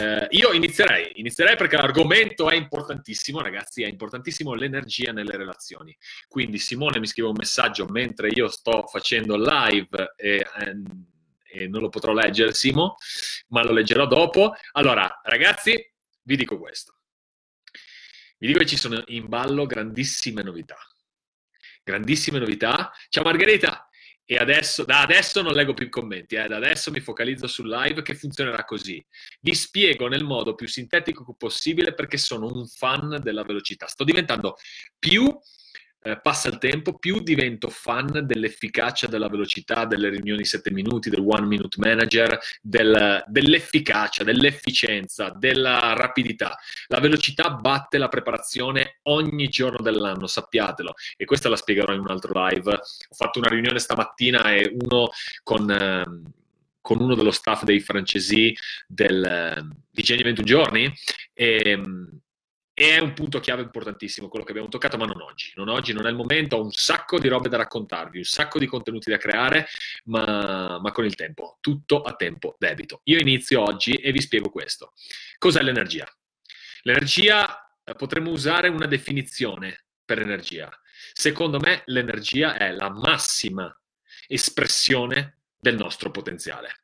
Eh, io inizierei, inizierei perché l'argomento è importantissimo, ragazzi, è importantissimo l'energia nelle relazioni. Quindi Simone mi scrive un messaggio mentre io sto facendo live e, ehm, e non lo potrò leggere, Simo, ma lo leggerò dopo. Allora, ragazzi, vi dico questo. Vi dico che ci sono in ballo grandissime novità. Grandissime novità. Ciao Margherita, e adesso, da adesso non leggo più i commenti, eh, da adesso mi focalizzo sul live che funzionerà così. Vi spiego nel modo più sintetico possibile perché sono un fan della velocità. Sto diventando più eh, passa il tempo, più divento fan dell'efficacia, della velocità, delle riunioni 7 minuti, del one minute manager, del, dell'efficacia, dell'efficienza, della rapidità. La velocità batte la preparazione ogni giorno dell'anno, sappiatelo. E questa la spiegherò in un altro live. Ho fatto una riunione stamattina e uno con... Eh, con uno dello staff dei francesi del, di Geni 21 giorni e, è un punto chiave importantissimo quello che abbiamo toccato, ma non oggi. Non oggi, non è il momento. Ho un sacco di robe da raccontarvi, un sacco di contenuti da creare, ma, ma con il tempo. Tutto a tempo debito. Io inizio oggi e vi spiego questo. Cos'è l'energia? L'energia, eh, potremmo usare una definizione per energia. Secondo me l'energia è la massima espressione del nostro potenziale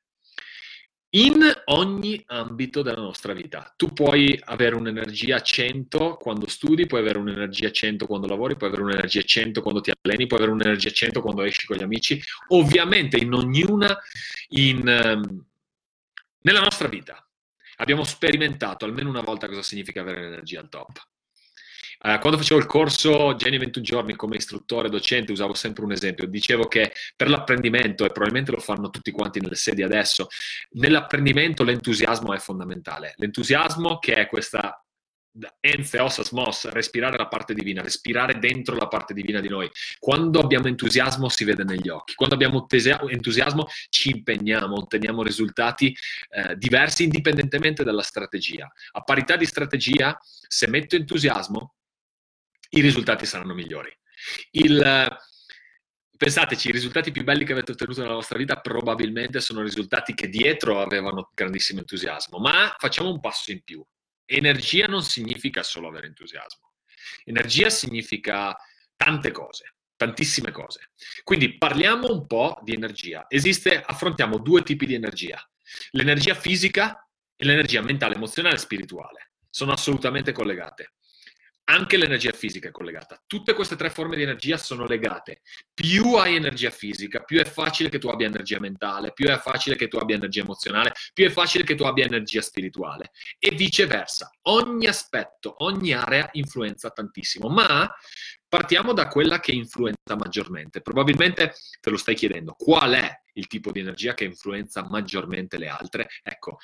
in ogni ambito della nostra vita. Tu puoi avere un'energia 100 quando studi, puoi avere un'energia 100 quando lavori, puoi avere un'energia 100 quando ti alleni, puoi avere un'energia 100 quando esci con gli amici. Ovviamente in ognuna, in, um, nella nostra vita, abbiamo sperimentato almeno una volta cosa significa avere l'energia al top. Uh, quando facevo il corso Geni 21 giorni come istruttore docente usavo sempre un esempio, dicevo che per l'apprendimento, e probabilmente lo fanno tutti quanti nelle sedi adesso, nell'apprendimento l'entusiasmo è fondamentale. L'entusiasmo che è questa enze osas mos, respirare la parte divina, respirare dentro la parte divina di noi. Quando abbiamo entusiasmo si vede negli occhi, quando abbiamo entusiasmo ci impegniamo, otteniamo risultati eh, diversi indipendentemente dalla strategia. A parità di strategia, se metto entusiasmo, i risultati saranno migliori. Il, pensateci, i risultati più belli che avete ottenuto nella vostra vita probabilmente sono risultati che dietro avevano grandissimo entusiasmo, ma facciamo un passo in più. Energia non significa solo avere entusiasmo. Energia significa tante cose, tantissime cose. Quindi parliamo un po' di energia. Esiste, affrontiamo due tipi di energia. L'energia fisica e l'energia mentale, emozionale e spirituale. Sono assolutamente collegate. Anche l'energia fisica è collegata. Tutte queste tre forme di energia sono legate. Più hai energia fisica, più è facile che tu abbia energia mentale, più è facile che tu abbia energia emozionale, più è facile che tu abbia energia spirituale. E viceversa. Ogni aspetto, ogni area influenza tantissimo. Ma partiamo da quella che influenza maggiormente. Probabilmente te lo stai chiedendo. Qual è il tipo di energia che influenza maggiormente le altre? Ecco,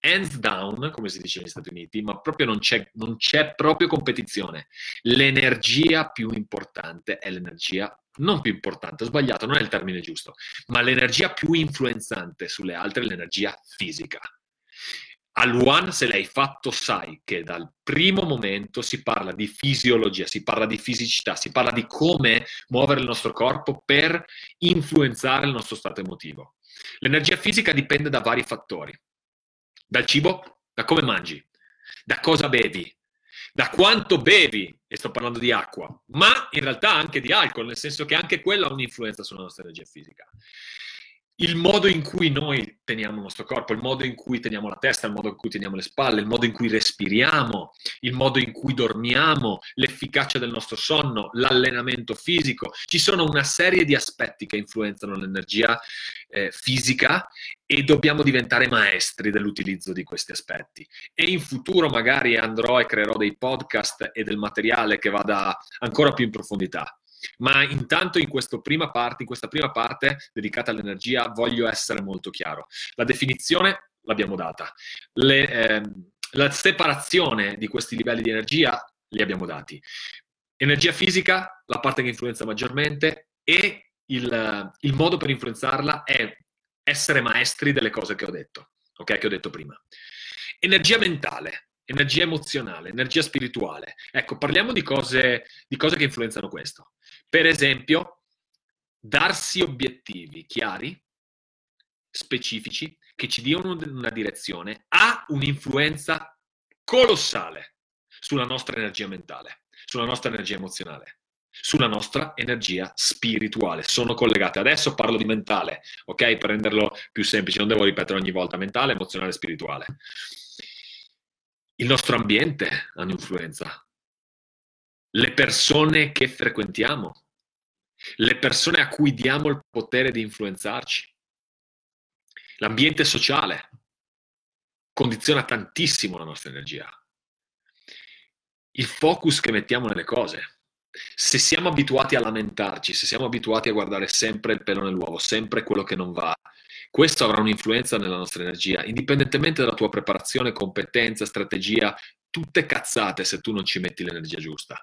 hands down, come si dice negli Stati Uniti, ma proprio non c'è, non c'è proprio competizione. L'energia più importante è l'energia non più importante, ho sbagliato, non è il termine giusto, ma l'energia più influenzante sulle altre è l'energia fisica. Al One, se l'hai fatto, sai che dal primo momento si parla di fisiologia, si parla di fisicità, si parla di come muovere il nostro corpo per influenzare il nostro stato emotivo. L'energia fisica dipende da vari fattori dal cibo, da come mangi, da cosa bevi, da quanto bevi, e sto parlando di acqua, ma in realtà anche di alcol, nel senso che anche quello ha un'influenza sulla nostra energia fisica il modo in cui noi teniamo il nostro corpo, il modo in cui teniamo la testa, il modo in cui teniamo le spalle, il modo in cui respiriamo, il modo in cui dormiamo, l'efficacia del nostro sonno, l'allenamento fisico. Ci sono una serie di aspetti che influenzano l'energia eh, fisica e dobbiamo diventare maestri dell'utilizzo di questi aspetti. E in futuro magari andrò e creerò dei podcast e del materiale che vada ancora più in profondità. Ma intanto in, parte, in questa prima parte dedicata all'energia voglio essere molto chiaro. La definizione l'abbiamo data. Le, eh, la separazione di questi livelli di energia li abbiamo dati. Energia fisica, la parte che influenza maggiormente, e il, il modo per influenzarla è essere maestri delle cose che ho detto, ok? Che ho detto prima. Energia mentale energia emozionale, energia spirituale. Ecco, parliamo di cose, di cose che influenzano questo. Per esempio, darsi obiettivi chiari, specifici, che ci diano una direzione, ha un'influenza colossale sulla nostra energia mentale, sulla nostra energia emozionale, sulla nostra energia spirituale. Sono collegate. Adesso parlo di mentale, ok? Per renderlo più semplice, non devo ripetere ogni volta mentale, emozionale, spirituale. Il nostro ambiente ha un'influenza. Le persone che frequentiamo, le persone a cui diamo il potere di influenzarci. L'ambiente sociale condiziona tantissimo la nostra energia. Il focus che mettiamo nelle cose. Se siamo abituati a lamentarci, se siamo abituati a guardare sempre il pelo nell'uovo, sempre quello che non va, questo avrà un'influenza nella nostra energia, indipendentemente dalla tua preparazione, competenza, strategia, tutte cazzate se tu non ci metti l'energia giusta.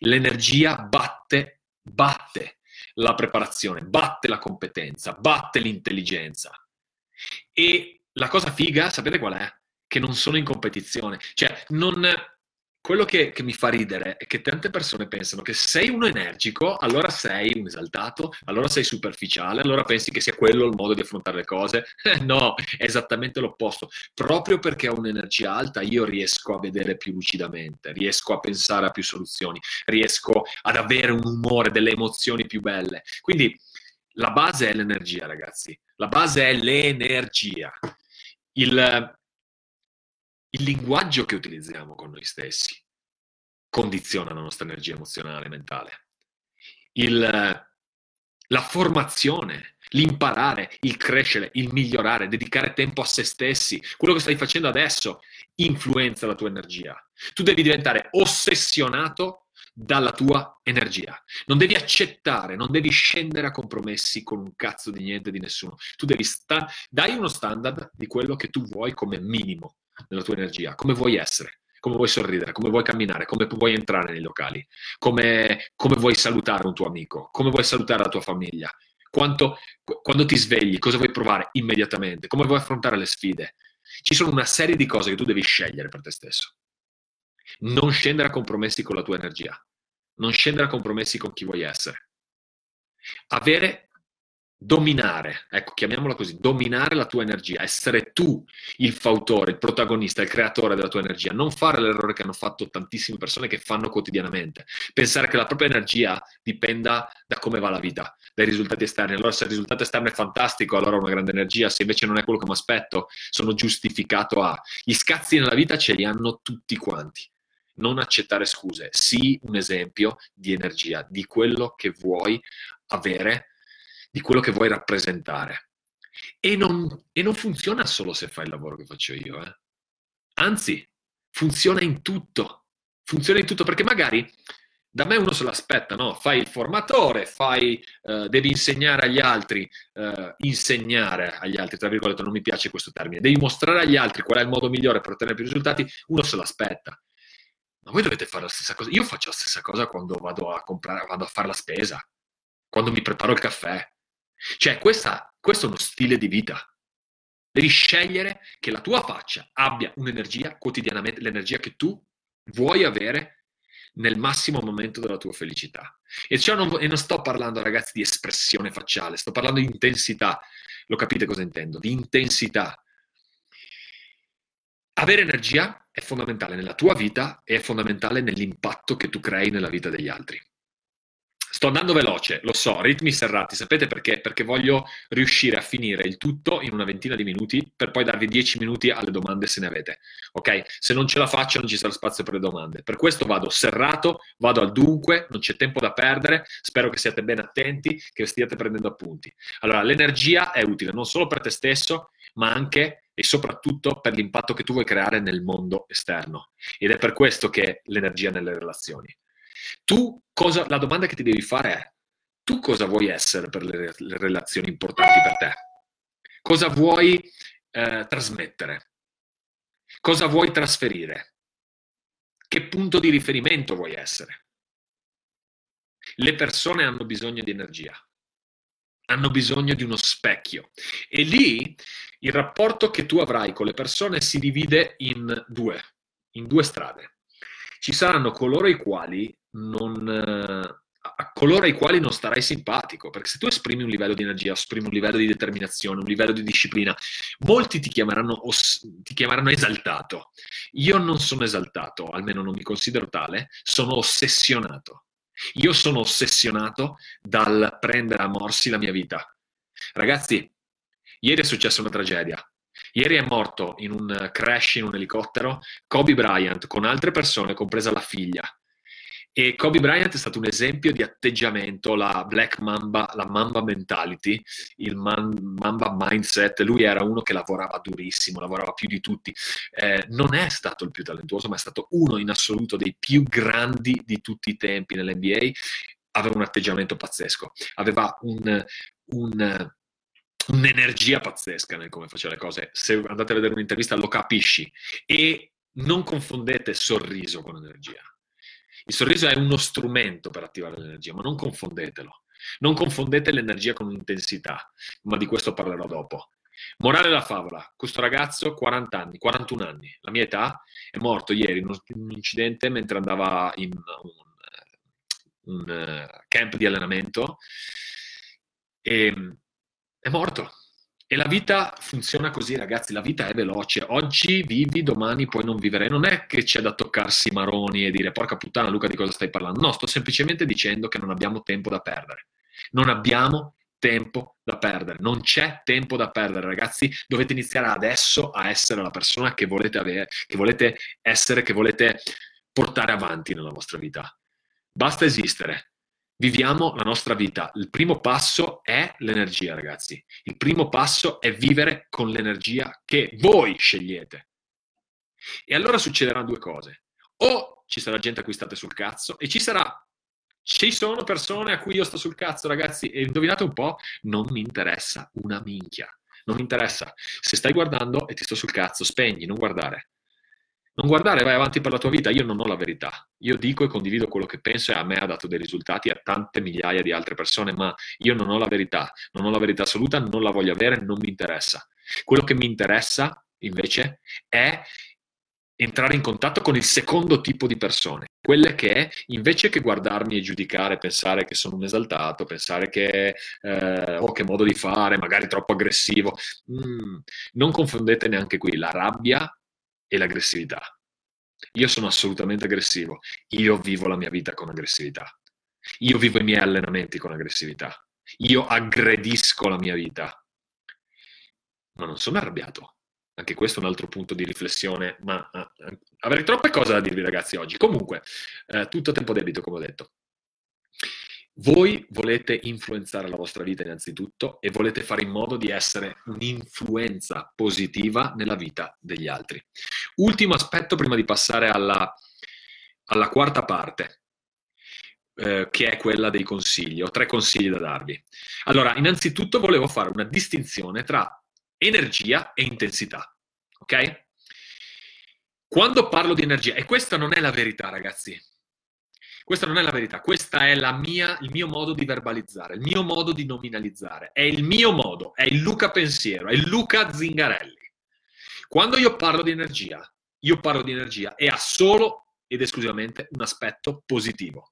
L'energia batte, batte la preparazione, batte la competenza, batte l'intelligenza. E la cosa figa, sapete qual è? Che non sono in competizione. Cioè, non, quello che, che, mi fa ridere è che tante persone pensano che se sei uno energico, allora sei un esaltato, allora sei superficiale, allora pensi che sia quello il modo di affrontare le cose. no, è esattamente l'opposto. Proprio perché ho un'energia alta, io riesco a vedere più lucidamente, riesco a pensare a più soluzioni, riesco ad avere un umore, delle emozioni più belle. Quindi la base è l'energia, ragazzi. La base è l'energia. Il, il linguaggio che utilizziamo con noi stessi condiziona la nostra energia emozionale e mentale. Il, la formazione, l'imparare, il crescere, il migliorare, dedicare tempo a se stessi, quello che stai facendo adesso influenza la tua energia. Tu devi diventare ossessionato dalla tua energia. Non devi accettare, non devi scendere a compromessi con un cazzo di niente, di nessuno. Tu devi sta- dai uno standard di quello che tu vuoi come minimo nella tua energia, come vuoi essere, come vuoi sorridere, come vuoi camminare, come vuoi entrare nei locali, come, come vuoi salutare un tuo amico, come vuoi salutare la tua famiglia, quanto, quando ti svegli, cosa vuoi provare immediatamente, come vuoi affrontare le sfide. Ci sono una serie di cose che tu devi scegliere per te stesso. Non scendere a compromessi con la tua energia, non scendere a compromessi con chi vuoi essere. Avere dominare, ecco, chiamiamola così, dominare la tua energia, essere tu il fautore, il protagonista, il creatore della tua energia, non fare l'errore che hanno fatto tantissime persone che fanno quotidianamente, pensare che la propria energia dipenda da come va la vita, dai risultati esterni. Allora se il risultato esterno è fantastico, allora ho una grande energia, se invece non è quello che mi aspetto, sono giustificato a... Gli scazzi nella vita ce li hanno tutti quanti. Non accettare scuse, sii un esempio di energia, di quello che vuoi avere di quello che vuoi rappresentare. E non, e non funziona solo se fai il lavoro che faccio io, eh. anzi, funziona in tutto. Funziona in tutto perché magari da me uno se l'aspetta, no? Fai il formatore, fai, uh, devi insegnare agli altri, uh, insegnare agli altri, tra virgolette, non mi piace questo termine, devi mostrare agli altri qual è il modo migliore per ottenere più risultati, uno se l'aspetta. Ma voi dovete fare la stessa cosa. Io faccio la stessa cosa quando vado a comprare, vado a fare la spesa, quando mi preparo il caffè. Cioè, questa, questo è uno stile di vita. Devi scegliere che la tua faccia abbia un'energia quotidianamente, l'energia che tu vuoi avere nel massimo momento della tua felicità. E, cioè non, e non sto parlando, ragazzi, di espressione facciale, sto parlando di intensità. Lo capite cosa intendo? Di intensità. Avere energia è fondamentale nella tua vita e è fondamentale nell'impatto che tu crei nella vita degli altri. Sto andando veloce, lo so, ritmi serrati, sapete perché? Perché voglio riuscire a finire il tutto in una ventina di minuti per poi darvi dieci minuti alle domande se ne avete. Ok? Se non ce la faccio non ci sarà spazio per le domande. Per questo vado serrato, vado al dunque, non c'è tempo da perdere, spero che siate ben attenti, che stiate prendendo appunti. Allora, l'energia è utile non solo per te stesso, ma anche e soprattutto per l'impatto che tu vuoi creare nel mondo esterno. Ed è per questo che l'energia nelle relazioni. Tu cosa, la domanda che ti devi fare è, tu cosa vuoi essere per le, le relazioni importanti per te? Cosa vuoi eh, trasmettere? Cosa vuoi trasferire? Che punto di riferimento vuoi essere? Le persone hanno bisogno di energia, hanno bisogno di uno specchio e lì il rapporto che tu avrai con le persone si divide in due, in due strade. Ci saranno coloro i quali non, a coloro ai quali non starai simpatico, perché se tu esprimi un livello di energia, esprimi un livello di determinazione, un livello di disciplina, molti ti chiameranno, ti chiameranno esaltato. Io non sono esaltato, almeno non mi considero tale, sono ossessionato. Io sono ossessionato dal prendere a morsi la mia vita. Ragazzi, ieri è successa una tragedia. Ieri è morto in un crash in un elicottero Kobe Bryant con altre persone, compresa la figlia. E Kobe Bryant è stato un esempio di atteggiamento, la Black Mamba, la Mamba mentality, il man, Mamba mindset. Lui era uno che lavorava durissimo, lavorava più di tutti. Eh, non è stato il più talentuoso, ma è stato uno in assoluto dei più grandi di tutti i tempi nell'NBA. Aveva un atteggiamento pazzesco, aveva un, un un'energia pazzesca nel come faceva le cose. Se andate a vedere un'intervista lo capisci. E non confondete sorriso con energia. Il sorriso è uno strumento per attivare l'energia, ma non confondetelo. Non confondete l'energia con l'intensità, ma di questo parlerò dopo. Morale della favola, questo ragazzo, 40 anni, 41 anni, la mia età, è morto ieri in un incidente mentre andava in un, un uh, camp di allenamento e è morto. E la vita funziona così, ragazzi, la vita è veloce. Oggi vivi, domani puoi non vivere. Non è che c'è da toccarsi i maroni e dire porca puttana Luca di cosa stai parlando. No, sto semplicemente dicendo che non abbiamo tempo da perdere. Non abbiamo tempo da perdere. Non c'è tempo da perdere, ragazzi. Dovete iniziare adesso a essere la persona che volete avere, che volete essere, che volete portare avanti nella vostra vita. Basta esistere viviamo la nostra vita. Il primo passo è l'energia, ragazzi. Il primo passo è vivere con l'energia che voi scegliete. E allora succederanno due cose. O ci sarà gente a cui state sul cazzo e ci sarà ci sono persone a cui io sto sul cazzo, ragazzi, e indovinate un po', non mi interessa una minchia. Non mi interessa. Se stai guardando e ti sto sul cazzo, spegni, non guardare. Non guardare, vai avanti per la tua vita, io non ho la verità. Io dico e condivido quello che penso e a me ha dato dei risultati a tante migliaia di altre persone, ma io non ho la verità, non ho la verità assoluta, non la voglio avere, non mi interessa. Quello che mi interessa, invece, è entrare in contatto con il secondo tipo di persone, quelle che invece che guardarmi e giudicare, pensare che sono un esaltato, pensare che eh, oh che modo di fare, magari troppo aggressivo, mm, non confondete neanche qui la rabbia e l'aggressività. Io sono assolutamente aggressivo, io vivo la mia vita con aggressività, io vivo i miei allenamenti con aggressività, io aggredisco la mia vita, ma non sono arrabbiato. Anche questo è un altro punto di riflessione, ma uh, avrei troppe cose da dirvi ragazzi oggi. Comunque, uh, tutto a tempo debito, come ho detto. Voi volete influenzare la vostra vita innanzitutto e volete fare in modo di essere un'influenza positiva nella vita degli altri. Ultimo aspetto prima di passare alla, alla quarta parte, eh, che è quella dei consigli. Ho tre consigli da darvi. Allora, innanzitutto volevo fare una distinzione tra energia e intensità. Ok? Quando parlo di energia, e questa non è la verità, ragazzi, questa non è la verità, questa è mia, il mio modo di verbalizzare, il mio modo di nominalizzare, è il mio modo, è il Luca pensiero, è il Luca Zingarelli. Quando io parlo di energia, io parlo di energia e ha solo ed esclusivamente un aspetto positivo.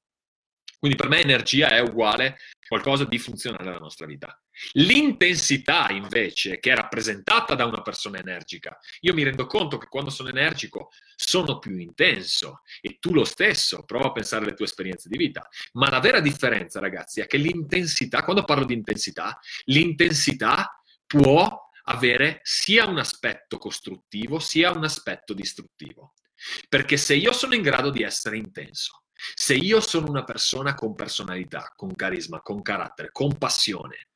Quindi per me energia è uguale qualcosa di funzionale nella nostra vita. L'intensità invece, che è rappresentata da una persona energica, io mi rendo conto che quando sono energico sono più intenso e tu lo stesso prova a pensare alle tue esperienze di vita. Ma la vera differenza, ragazzi, è che l'intensità, quando parlo di intensità, l'intensità può avere sia un aspetto costruttivo sia un aspetto distruttivo. Perché se io sono in grado di essere intenso, se io sono una persona con personalità, con carisma, con carattere, con passione,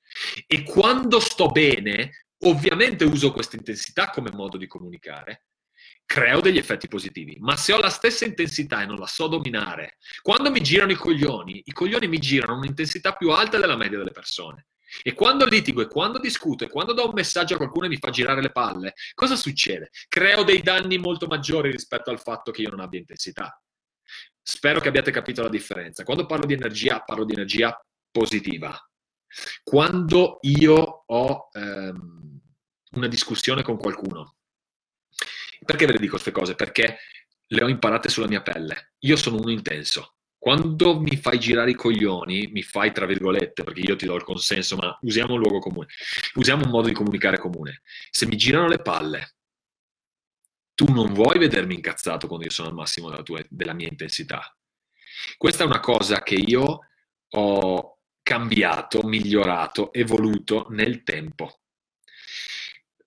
e quando sto bene, ovviamente uso questa intensità come modo di comunicare, creo degli effetti positivi. Ma se ho la stessa intensità e non la so dominare, quando mi girano i coglioni, i coglioni mi girano a un'intensità più alta della media delle persone. E quando litigo e quando discuto e quando do un messaggio a qualcuno e mi fa girare le palle, cosa succede? Creo dei danni molto maggiori rispetto al fatto che io non abbia intensità. Spero che abbiate capito la differenza. Quando parlo di energia, parlo di energia positiva. Quando io ho ehm, una discussione con qualcuno, perché ve le dico queste cose? Perché le ho imparate sulla mia pelle. Io sono uno intenso, quando mi fai girare i coglioni, mi fai tra virgolette, perché io ti do il consenso, ma usiamo un luogo comune, usiamo un modo di comunicare comune. Se mi girano le palle, tu non vuoi vedermi incazzato quando io sono al massimo della, tua, della mia intensità. Questa è una cosa che io ho cambiato, migliorato, evoluto nel tempo.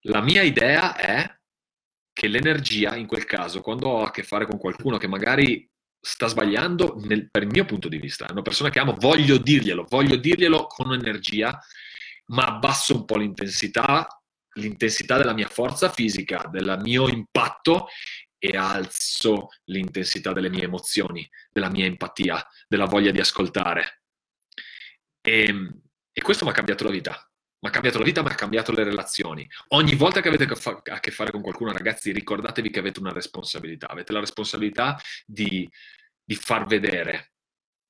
La mia idea è che l'energia, in quel caso, quando ho a che fare con qualcuno che magari sta sbagliando nel, per il mio punto di vista. È una persona che amo, voglio dirglielo, voglio dirglielo con energia, ma abbasso un po' l'intensità, l'intensità della mia forza fisica, del mio impatto e alzo l'intensità delle mie emozioni, della mia empatia, della voglia di ascoltare. E, e questo mi ha cambiato la vita. Mi ha cambiato la vita, mi ha cambiato le relazioni. Ogni volta che avete a che fare con qualcuno, ragazzi, ricordatevi che avete una responsabilità. Avete la responsabilità di, di far vedere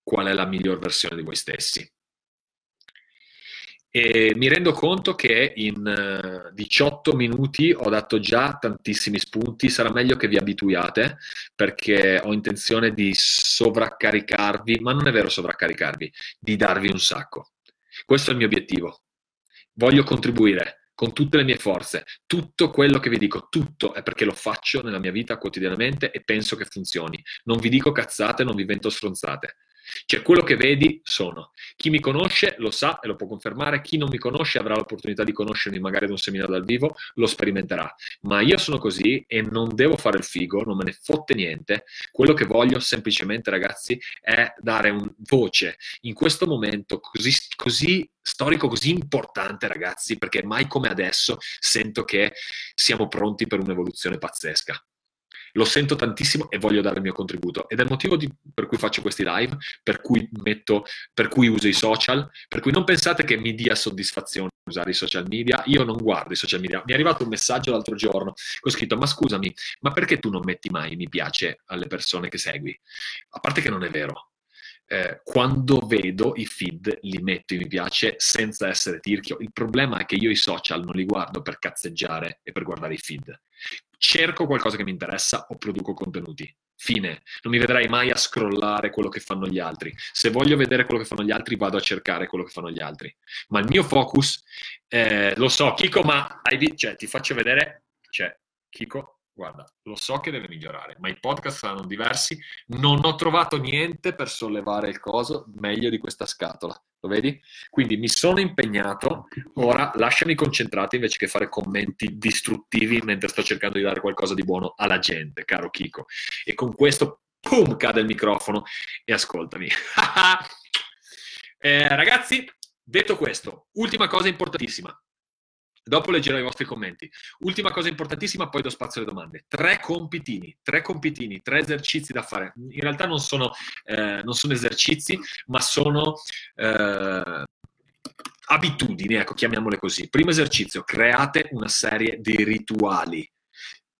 qual è la miglior versione di voi stessi. E mi rendo conto che in 18 eh, minuti ho dato già tantissimi spunti, sarà meglio che vi abituiate perché ho intenzione di sovraccaricarvi, ma non è vero sovraccaricarvi, di darvi un sacco. Questo è il mio obiettivo. Voglio contribuire con tutte le mie forze. Tutto quello che vi dico, tutto è perché lo faccio nella mia vita quotidianamente e penso che funzioni. Non vi dico cazzate, non vi invento stronzate. Cioè, quello che vedi sono. Chi mi conosce lo sa e lo può confermare, chi non mi conosce avrà l'opportunità di conoscermi magari ad un seminario dal vivo, lo sperimenterà. Ma io sono così e non devo fare il figo, non me ne fotte niente. Quello che voglio semplicemente, ragazzi, è dare un voce in questo momento così, così storico, così importante, ragazzi, perché mai come adesso sento che siamo pronti per un'evoluzione pazzesca lo sento tantissimo e voglio dare il mio contributo. Ed è il motivo di, per cui faccio questi live, per cui, metto, per cui uso i social, per cui non pensate che mi dia soddisfazione usare i social media. Io non guardo i social media. Mi è arrivato un messaggio l'altro giorno, ho scritto, ma scusami, ma perché tu non metti mai mi piace alle persone che segui? A parte che non è vero. Eh, quando vedo i feed li metto in mi piace senza essere tirchio. Il problema è che io i social non li guardo per cazzeggiare e per guardare i feed cerco qualcosa che mi interessa o produco contenuti. Fine. Non mi vedrai mai a scrollare quello che fanno gli altri. Se voglio vedere quello che fanno gli altri, vado a cercare quello che fanno gli altri. Ma il mio focus, eh, lo so, Kiko, ma hai, cioè, ti faccio vedere, cioè, Kiko, guarda, lo so che deve migliorare, ma i podcast saranno diversi. Non ho trovato niente per sollevare il coso meglio di questa scatola. Lo vedi? Quindi mi sono impegnato. Ora lasciami concentrato invece che fare commenti distruttivi mentre sto cercando di dare qualcosa di buono alla gente, caro Kiko. E con questo, pum, cade il microfono e ascoltami. eh, ragazzi, detto questo, ultima cosa importantissima Dopo leggerò i vostri commenti. Ultima cosa importantissima, poi do spazio alle domande. Tre compitini, tre compitini, tre esercizi da fare. In realtà non sono, eh, non sono esercizi, ma sono eh, abitudini, ecco, chiamiamole così. Primo esercizio, create una serie di rituali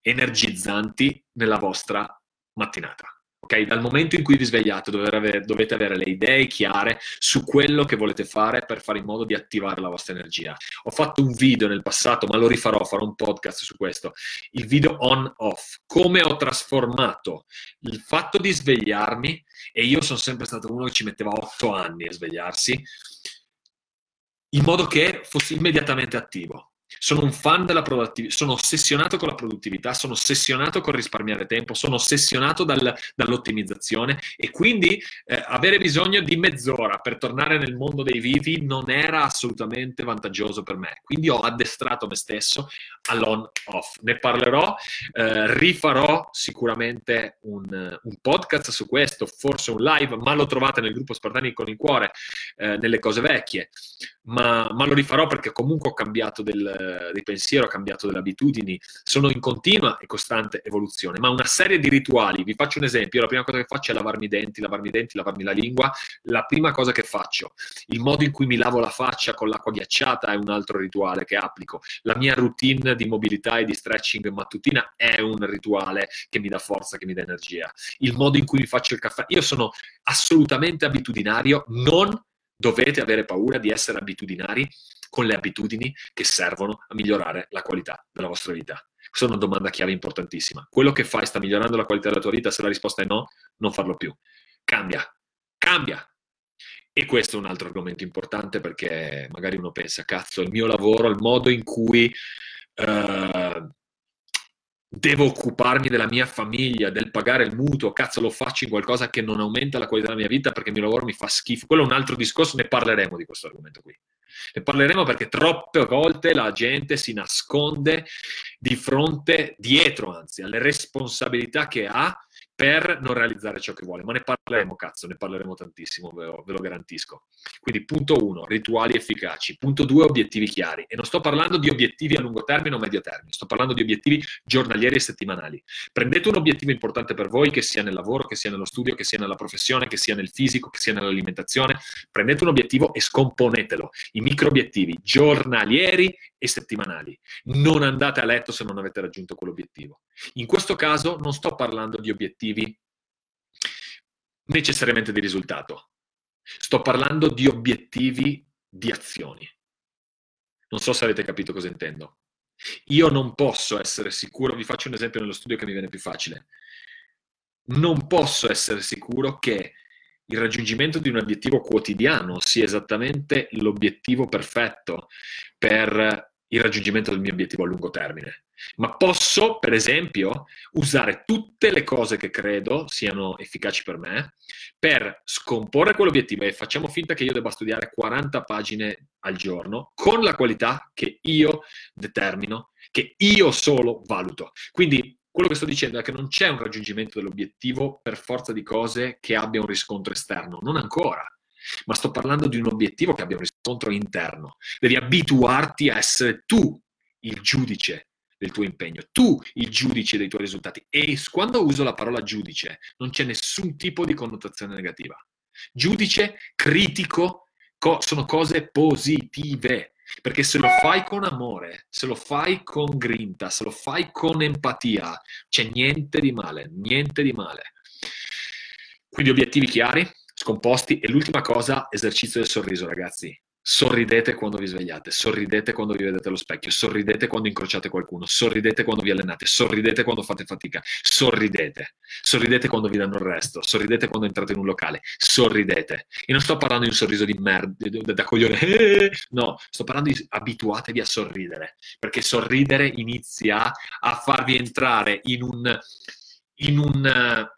energizzanti nella vostra mattinata. Ok, dal momento in cui vi svegliate dovete avere, dovete avere, le idee chiare su quello che volete fare per fare in modo di attivare la vostra energia. Ho fatto un video nel passato, ma lo rifarò, farò un podcast su questo. Il video on-off, come ho trasformato il fatto di svegliarmi, e io sono sempre stato uno che ci metteva otto anni a svegliarsi, in modo che fossi immediatamente attivo. Sono un fan della produttività, sono ossessionato con la produttività, sono ossessionato con risparmiare tempo, sono ossessionato dal, dall'ottimizzazione e quindi eh, avere bisogno di mezz'ora per tornare nel mondo dei vivi non era assolutamente vantaggioso per me. Quindi ho addestrato me stesso all'on-off. Ne parlerò, eh, rifarò sicuramente un, un, podcast su questo, forse un live, ma lo trovate nel gruppo Spartani con il cuore, eh, nelle cose vecchie. Ma, ma, lo rifarò perché comunque ho cambiato del, di pensiero, ho cambiato delle abitudini, sono in continua e costante evoluzione, ma una serie di rituali, vi faccio un esempio, la prima cosa che faccio è lavarmi i denti, lavarmi i denti, lavarmi la lingua, la prima cosa che faccio, il modo in cui mi lavo la faccia con l'acqua ghiacciata è un altro rituale che applico, la mia routine di mobilità e di stretching mattutina è un rituale che mi dà forza, che mi dà energia. Il modo in cui mi faccio il caffè, io sono assolutamente abitudinario, non dovete avere paura di essere abitudinari con le abitudini che servono a migliorare la qualità della vostra vita. Questa è una domanda chiave importantissima. Quello che fai sta migliorando la qualità della tua vita? Se la risposta è no, non farlo più. Cambia, cambia. E questo è un altro argomento importante perché magari uno pensa, cazzo, il mio lavoro, il modo in cui uh, devo occuparmi della mia famiglia, del pagare il mutuo, cazzo lo faccio in qualcosa che non aumenta la qualità della mia vita perché il mio lavoro mi fa schifo. Quello è un altro discorso, ne parleremo di questo argomento qui. Ne parleremo perché troppe volte la gente si nasconde di fronte, dietro anzi, alle responsabilità che ha per non realizzare ciò che vuole. Ma ne parleremo, cazzo, ne parleremo tantissimo, ve lo, ve lo garantisco. Quindi punto uno, rituali efficaci. Punto due, obiettivi chiari. E non sto parlando di obiettivi a lungo termine o medio termine, sto parlando di obiettivi giornalieri e settimanali. Prendete un obiettivo importante per voi, che sia nel lavoro, che sia nello studio, che sia nella professione, che sia nel fisico, che sia nell'alimentazione. Prendete un obiettivo e scomponetelo. I micro obiettivi giornalieri e settimanali. Non andate a letto se non avete raggiunto quell'obiettivo. In questo caso non sto parlando di obiettivi necessariamente di risultato, sto parlando di obiettivi di azioni. Non so se avete capito cosa intendo. Io non posso essere sicuro, vi faccio un esempio nello studio che mi viene più facile. Non posso essere sicuro che il raggiungimento di un obiettivo quotidiano sia esattamente l'obiettivo perfetto per il raggiungimento del mio obiettivo a lungo termine. Ma posso, per esempio, usare tutte le cose che credo siano efficaci per me per scomporre quell'obiettivo e facciamo finta che io debba studiare 40 pagine al giorno con la qualità che io determino, che io solo valuto. Quindi quello che sto dicendo è che non c'è un raggiungimento dell'obiettivo per forza di cose che abbia un riscontro esterno, non ancora ma sto parlando di un obiettivo che abbia un riscontro interno. Devi abituarti a essere tu il giudice del tuo impegno, tu il giudice dei tuoi risultati. E quando uso la parola giudice non c'è nessun tipo di connotazione negativa. Giudice, critico, co- sono cose positive. Perché se lo fai con amore, se lo fai con grinta, se lo fai con empatia, c'è niente di male, niente di male. Quindi obiettivi chiari, scomposti. E l'ultima cosa, esercizio del sorriso, ragazzi. Sorridete quando vi svegliate, sorridete quando vi vedete allo specchio, sorridete quando incrociate qualcuno, sorridete quando vi allenate, sorridete quando fate fatica, sorridete, sorridete quando vi danno il resto, sorridete quando entrate in un locale, sorridete. E non sto parlando di un sorriso di merda, da coglione, no, sto parlando di abituatevi a sorridere, perché sorridere inizia a farvi entrare in un, in un,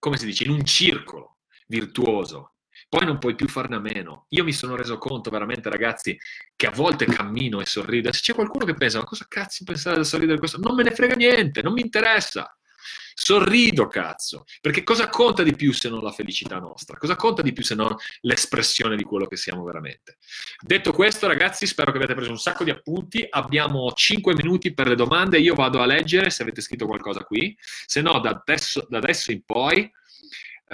come si dice, in un circolo virtuoso. Poi non puoi più farne a meno. Io mi sono reso conto veramente, ragazzi, che a volte cammino e sorrido. Se c'è qualcuno che pensa, ma cosa cazzo pensare da sorridere questo? Non me ne frega niente, non mi interessa. Sorrido, cazzo, perché cosa conta di più se non la felicità nostra? Cosa conta di più se non l'espressione di quello che siamo veramente? Detto questo, ragazzi, spero che abbiate preso un sacco di appunti. Abbiamo 5 minuti per le domande. Io vado a leggere se avete scritto qualcosa qui. Se no, da adesso, da adesso in poi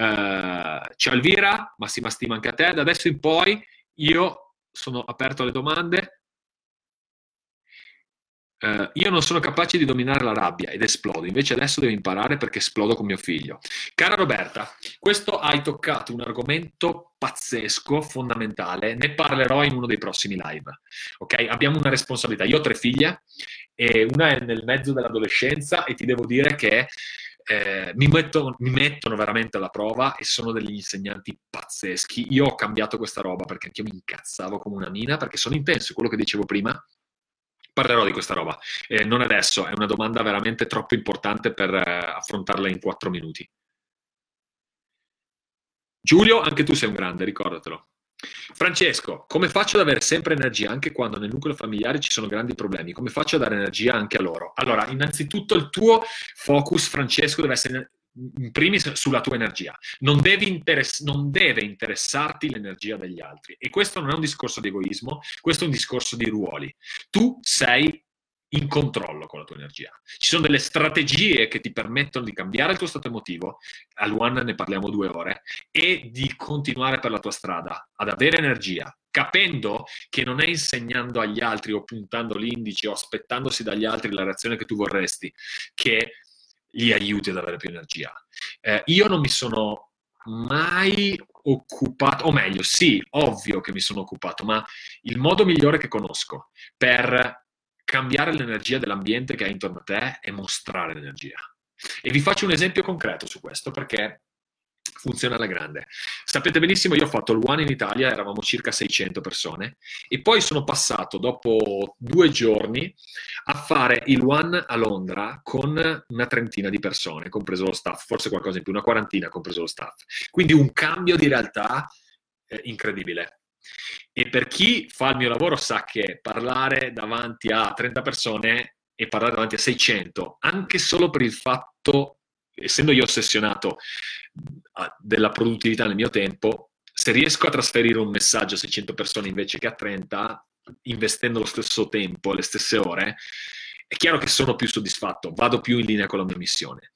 Ciao Elvira, massima stima anche a te. Da adesso in poi io sono aperto alle domande. Uh, io non sono capace di dominare la rabbia ed esplodo, invece adesso devo imparare perché esplodo con mio figlio. Cara Roberta, questo hai toccato un argomento pazzesco, fondamentale, ne parlerò in uno dei prossimi live. Ok? Abbiamo una responsabilità. Io ho tre figlie e una è nel mezzo dell'adolescenza e ti devo dire che eh, mi, mettono, mi, mettono, veramente alla prova e sono degli insegnanti pazzeschi. Io ho cambiato questa roba perché anch'io mi incazzavo come una mina perché sono intenso, quello che dicevo prima. Parlerò di questa roba, eh, non adesso, è una domanda veramente troppo importante per eh, affrontarla in quattro minuti. Giulio, anche tu sei un grande, ricordatelo. Francesco, come faccio ad avere sempre energia anche quando nel nucleo familiare ci sono grandi problemi? Come faccio a dare energia anche a loro? Allora, innanzitutto il tuo focus, Francesco, deve essere in primis sulla tua energia. Non, interess- non deve interessarti l'energia degli altri. E questo non è un discorso di egoismo, questo è un discorso di ruoli. Tu sei in controllo con la tua energia. Ci sono delle strategie che ti permettono di cambiare il tuo stato emotivo, a Luan ne parliamo due ore, e di continuare per la tua strada, ad avere energia, capendo che non è insegnando agli altri o puntando l'indice o aspettandosi dagli altri la reazione che tu vorresti, che li aiuti ad avere più energia. Eh, io non mi sono mai occupato, o meglio, sì, ovvio che mi sono occupato, ma il modo migliore che conosco per cambiare l'energia dell'ambiente che hai intorno a te e mostrare l'energia. E vi faccio un esempio concreto su questo perché funziona alla grande. Sapete benissimo, io ho fatto il One in Italia, eravamo circa 600 persone, e poi sono passato dopo due giorni a fare il One a Londra con una trentina di persone, compreso lo staff, forse qualcosa in più, una quarantina, compreso lo staff. Quindi un cambio di realtà eh, incredibile. E per chi fa il mio lavoro sa che parlare davanti a 30 persone e parlare davanti a 600, anche solo per il fatto, essendo io ossessionato della produttività nel mio tempo, se riesco a trasferire un messaggio a 600 persone invece che a 30, investendo lo stesso tempo, le stesse ore, è chiaro che sono più soddisfatto, vado più in linea con la mia missione.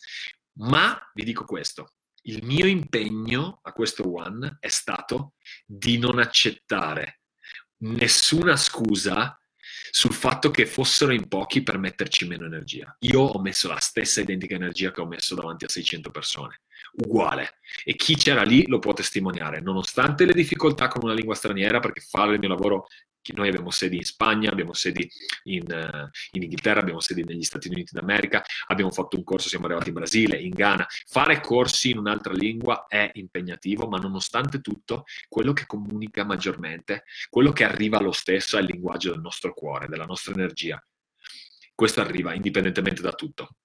Ma vi dico questo, il mio impegno a questo One è stato di non accettare nessuna scusa sul fatto che fossero in pochi per metterci meno energia. Io ho messo la stessa identica energia che ho messo davanti a 600 persone, uguale. E chi c'era lì lo può testimoniare, nonostante le difficoltà con una lingua straniera, perché fare il mio lavoro noi abbiamo sedi in Spagna, abbiamo sedi in, uh, in, Inghilterra, abbiamo sedi negli Stati Uniti d'America, abbiamo fatto un corso, siamo arrivati in Brasile, in Ghana. Fare corsi in un'altra lingua è impegnativo, ma nonostante tutto, quello che comunica maggiormente, quello che arriva lo stesso è il linguaggio del nostro cuore, della nostra energia. Questo arriva indipendentemente da tutto.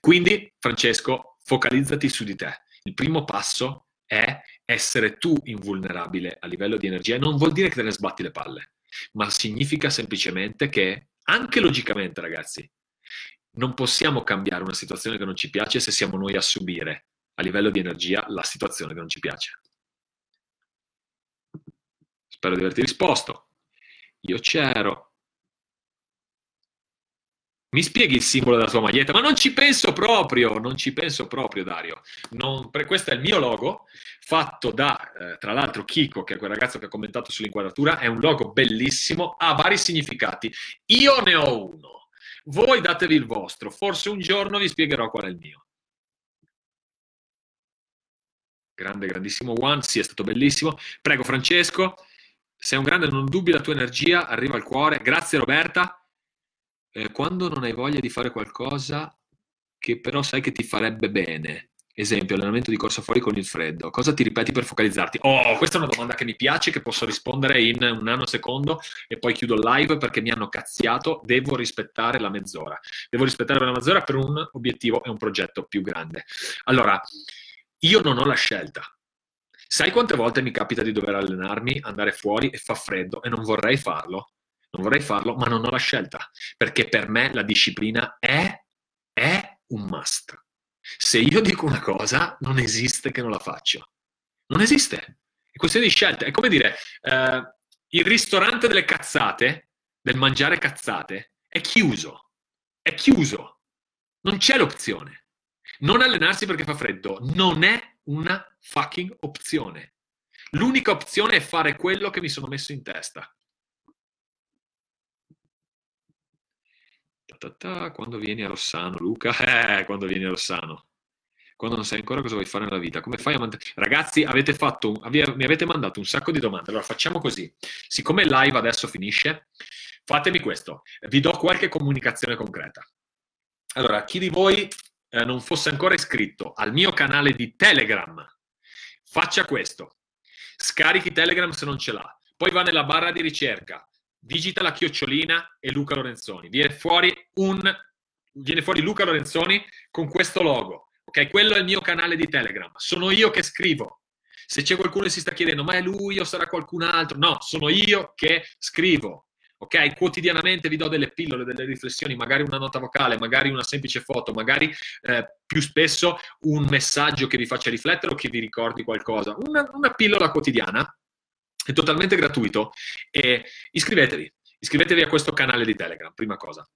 Quindi, Francesco, focalizzati su di te. Il primo passo è essere tu invulnerabile a livello di energia. Non vuol dire che te ne sbatti le palle, ma significa semplicemente che, anche logicamente, ragazzi, non possiamo cambiare una situazione che non ci piace se siamo noi a subire a livello di energia la situazione che non ci piace. Spero di averti risposto. Io c'ero, mi spieghi il simbolo della tua maglietta? Ma non ci penso proprio, non ci penso proprio, Dario. Non, questo è il mio logo, fatto da, eh, tra l'altro, Kiko, che è quel ragazzo che ha commentato sull'inquadratura. È un logo bellissimo, ha vari significati. Io ne ho uno. Voi datevi il vostro. Forse un giorno vi spiegherò qual è il mio. Grande, grandissimo One, sì, è stato bellissimo. Prego, Francesco. Sei un grande, non dubbi la tua energia, arriva al cuore. Grazie, Roberta eh, quando non hai voglia di fare qualcosa che però sai che ti farebbe bene, esempio allenamento di corsa fuori con il freddo, cosa ti ripeti per focalizzarti? Oh, questa è una domanda che mi piace, che posso rispondere in un nanosecondo e poi chiudo il live perché mi hanno cazziato, devo rispettare la mezz'ora. Devo rispettare la mezz'ora per un obiettivo e un progetto più grande. Allora, io non ho la scelta. Sai quante volte mi capita di dover allenarmi, andare fuori e fa freddo e non vorrei farlo? Non vorrei farlo, ma non ho la scelta, perché per me la disciplina è, è un must. Se io dico una cosa, non esiste che non la faccio. Non esiste. È questione di scelta. È come dire, eh, il ristorante delle cazzate, del mangiare cazzate, è chiuso. È chiuso. Non c'è l'opzione. Non allenarsi perché fa freddo non è una fucking opzione. L'unica opzione è fare quello che mi sono messo in testa. Ta, ta, quando vieni a Rossano, Luca? Eh, quando vieni a Rossano. Quando non sai ancora cosa vuoi fare nella vita, come fai a mantenere... Ragazzi, avete fatto mi avete mandato un sacco di domande. Allora, facciamo così. Siccome live adesso finisce, fatemi questo. Vi do qualche comunicazione concreta. Allora, chi di voi eh, non fosse ancora iscritto al mio canale di Telegram, faccia questo. Scarichi Telegram se non ce l'ha. Poi va nella barra di ricerca, digita la chiocciolina e Luca Lorenzoni. Viene fuori, un, viene fuori Luca Lorenzoni con questo logo. Ok, quello è il mio canale di Telegram. Sono io che scrivo. Se c'è qualcuno che si sta chiedendo, ma è lui o sarà qualcun altro? No, sono io che scrivo. Ok, quotidianamente vi do delle pillole, delle riflessioni, magari una nota vocale, magari una semplice foto, magari eh, più spesso un messaggio che vi faccia riflettere o che vi ricordi qualcosa. Una, una pillola quotidiana è totalmente gratuito e iscrivetevi, iscrivetevi a questo canale di Telegram, prima cosa.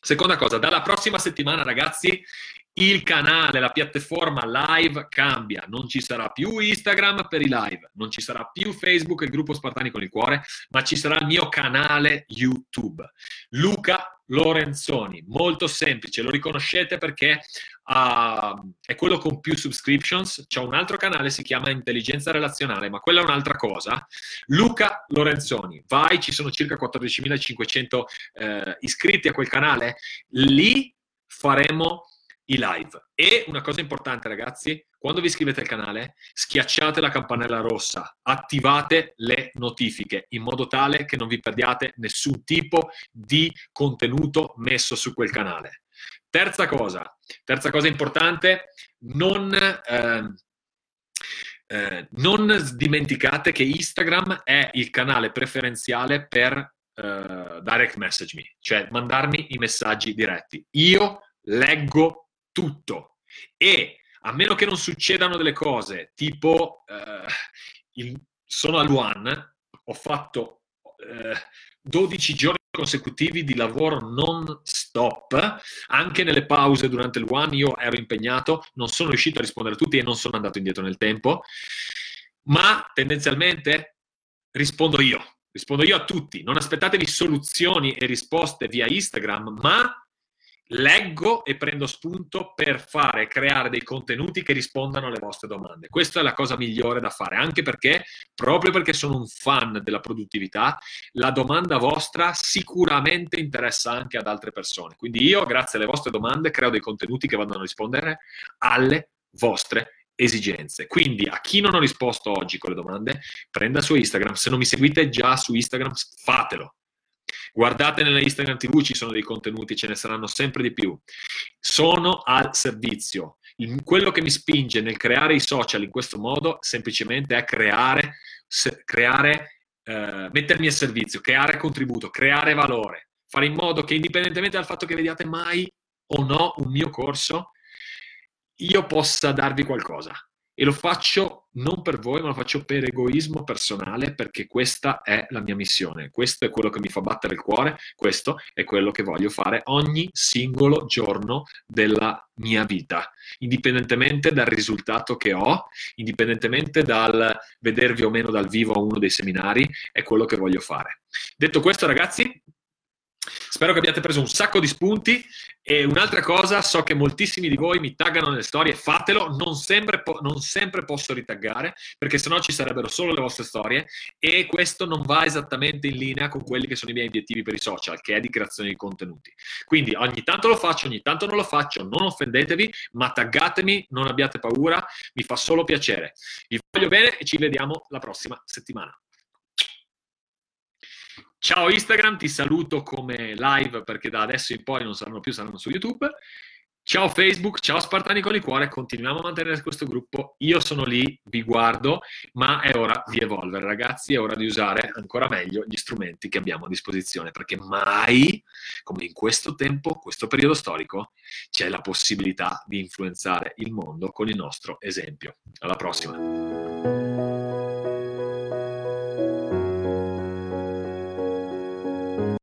Seconda cosa, dalla prossima settimana ragazzi il canale, la piattaforma live cambia, non ci sarà più Instagram per i live, non ci sarà più Facebook, il gruppo Spartani con il cuore, ma ci sarà il mio canale YouTube. Luca Lorenzoni, molto semplice, lo riconoscete perché uh, è quello con più subscriptions, c'è un altro canale, si chiama Intelligenza Relazionale, ma quella è un'altra cosa. Luca Lorenzoni, vai, ci sono circa 14.500 eh, iscritti a quel canale, lì faremo i live. E una cosa importante, ragazzi, quando vi iscrivete al canale, schiacciate la campanella rossa, attivate le notifiche in modo tale che non vi perdiate nessun tipo di contenuto messo su quel canale. Terza cosa, terza cosa importante, non, eh, eh, non dimenticate che Instagram è il canale preferenziale per Uh, direct message me, cioè mandarmi i messaggi diretti. Io leggo tutto. E a meno che non succedano delle cose tipo uh, il, sono a Luan, ho fatto eh, 12 giorni consecutivi di lavoro non stop, anche nelle pause durante il One io ero impegnato, non sono riuscito a rispondere a tutti e non sono andato indietro nel tempo, ma tendenzialmente rispondo io, rispondo io a tutti, non aspettatevi soluzioni e risposte via Instagram, ma leggo e prendo spunto per fare, creare dei contenuti che rispondano alle vostre domande. Questa è la cosa migliore da fare, anche perché, proprio perché sono un fan della produttività, la domanda vostra sicuramente interessa anche ad altre persone. Quindi io, grazie alle vostre domande, creo dei contenuti che vanno a rispondere alle vostre esigenze. Quindi a chi non ho risposto oggi con le domande, prenda su Instagram. Se non mi seguite già su Instagram, fatelo Guardate nella Instagram TV, ci sono dei contenuti, ce ne saranno sempre di più. Sono al servizio. Quello che mi spinge nel creare i social in questo modo semplicemente è creare, se, creare eh, mettermi a servizio, creare contributo, creare valore, fare in modo che indipendentemente dal fatto che vediate mai o no un mio corso, io possa darvi qualcosa. E lo faccio non per voi, ma lo faccio per egoismo personale, perché questa è la mia missione. Questo è quello che mi fa battere il cuore, questo è quello che voglio fare ogni singolo giorno della mia vita, indipendentemente dal risultato che ho, indipendentemente dal vedervi o meno dal vivo a uno dei seminari, è quello che voglio fare. Detto questo, ragazzi, Spero che abbiate preso un sacco di spunti e un'altra cosa, so che moltissimi di voi mi taggano nelle storie, fatelo, non sempre, po- non sempre posso ritaggare perché sennò ci sarebbero solo le vostre storie e questo non va esattamente in linea con quelli che sono i miei obiettivi per i social, che è di creazione di contenuti. Quindi ogni tanto lo faccio, ogni tanto non lo faccio, non offendetevi, ma taggatemi, non abbiate paura, mi fa solo piacere. Vi voglio bene e ci vediamo la prossima settimana. Ciao Instagram, ti saluto come live perché da adesso in poi non saranno più, saranno su YouTube. Ciao Facebook, ciao Spartani con il cuore, continuiamo a mantenere questo gruppo. Io sono lì, vi guardo, ma è ora di evolvere, ragazzi, è ora di usare ancora meglio gli strumenti che abbiamo a disposizione, perché mai, come in questo tempo, questo periodo storico, c'è la possibilità di influenzare il mondo con il nostro esempio. Alla prossima.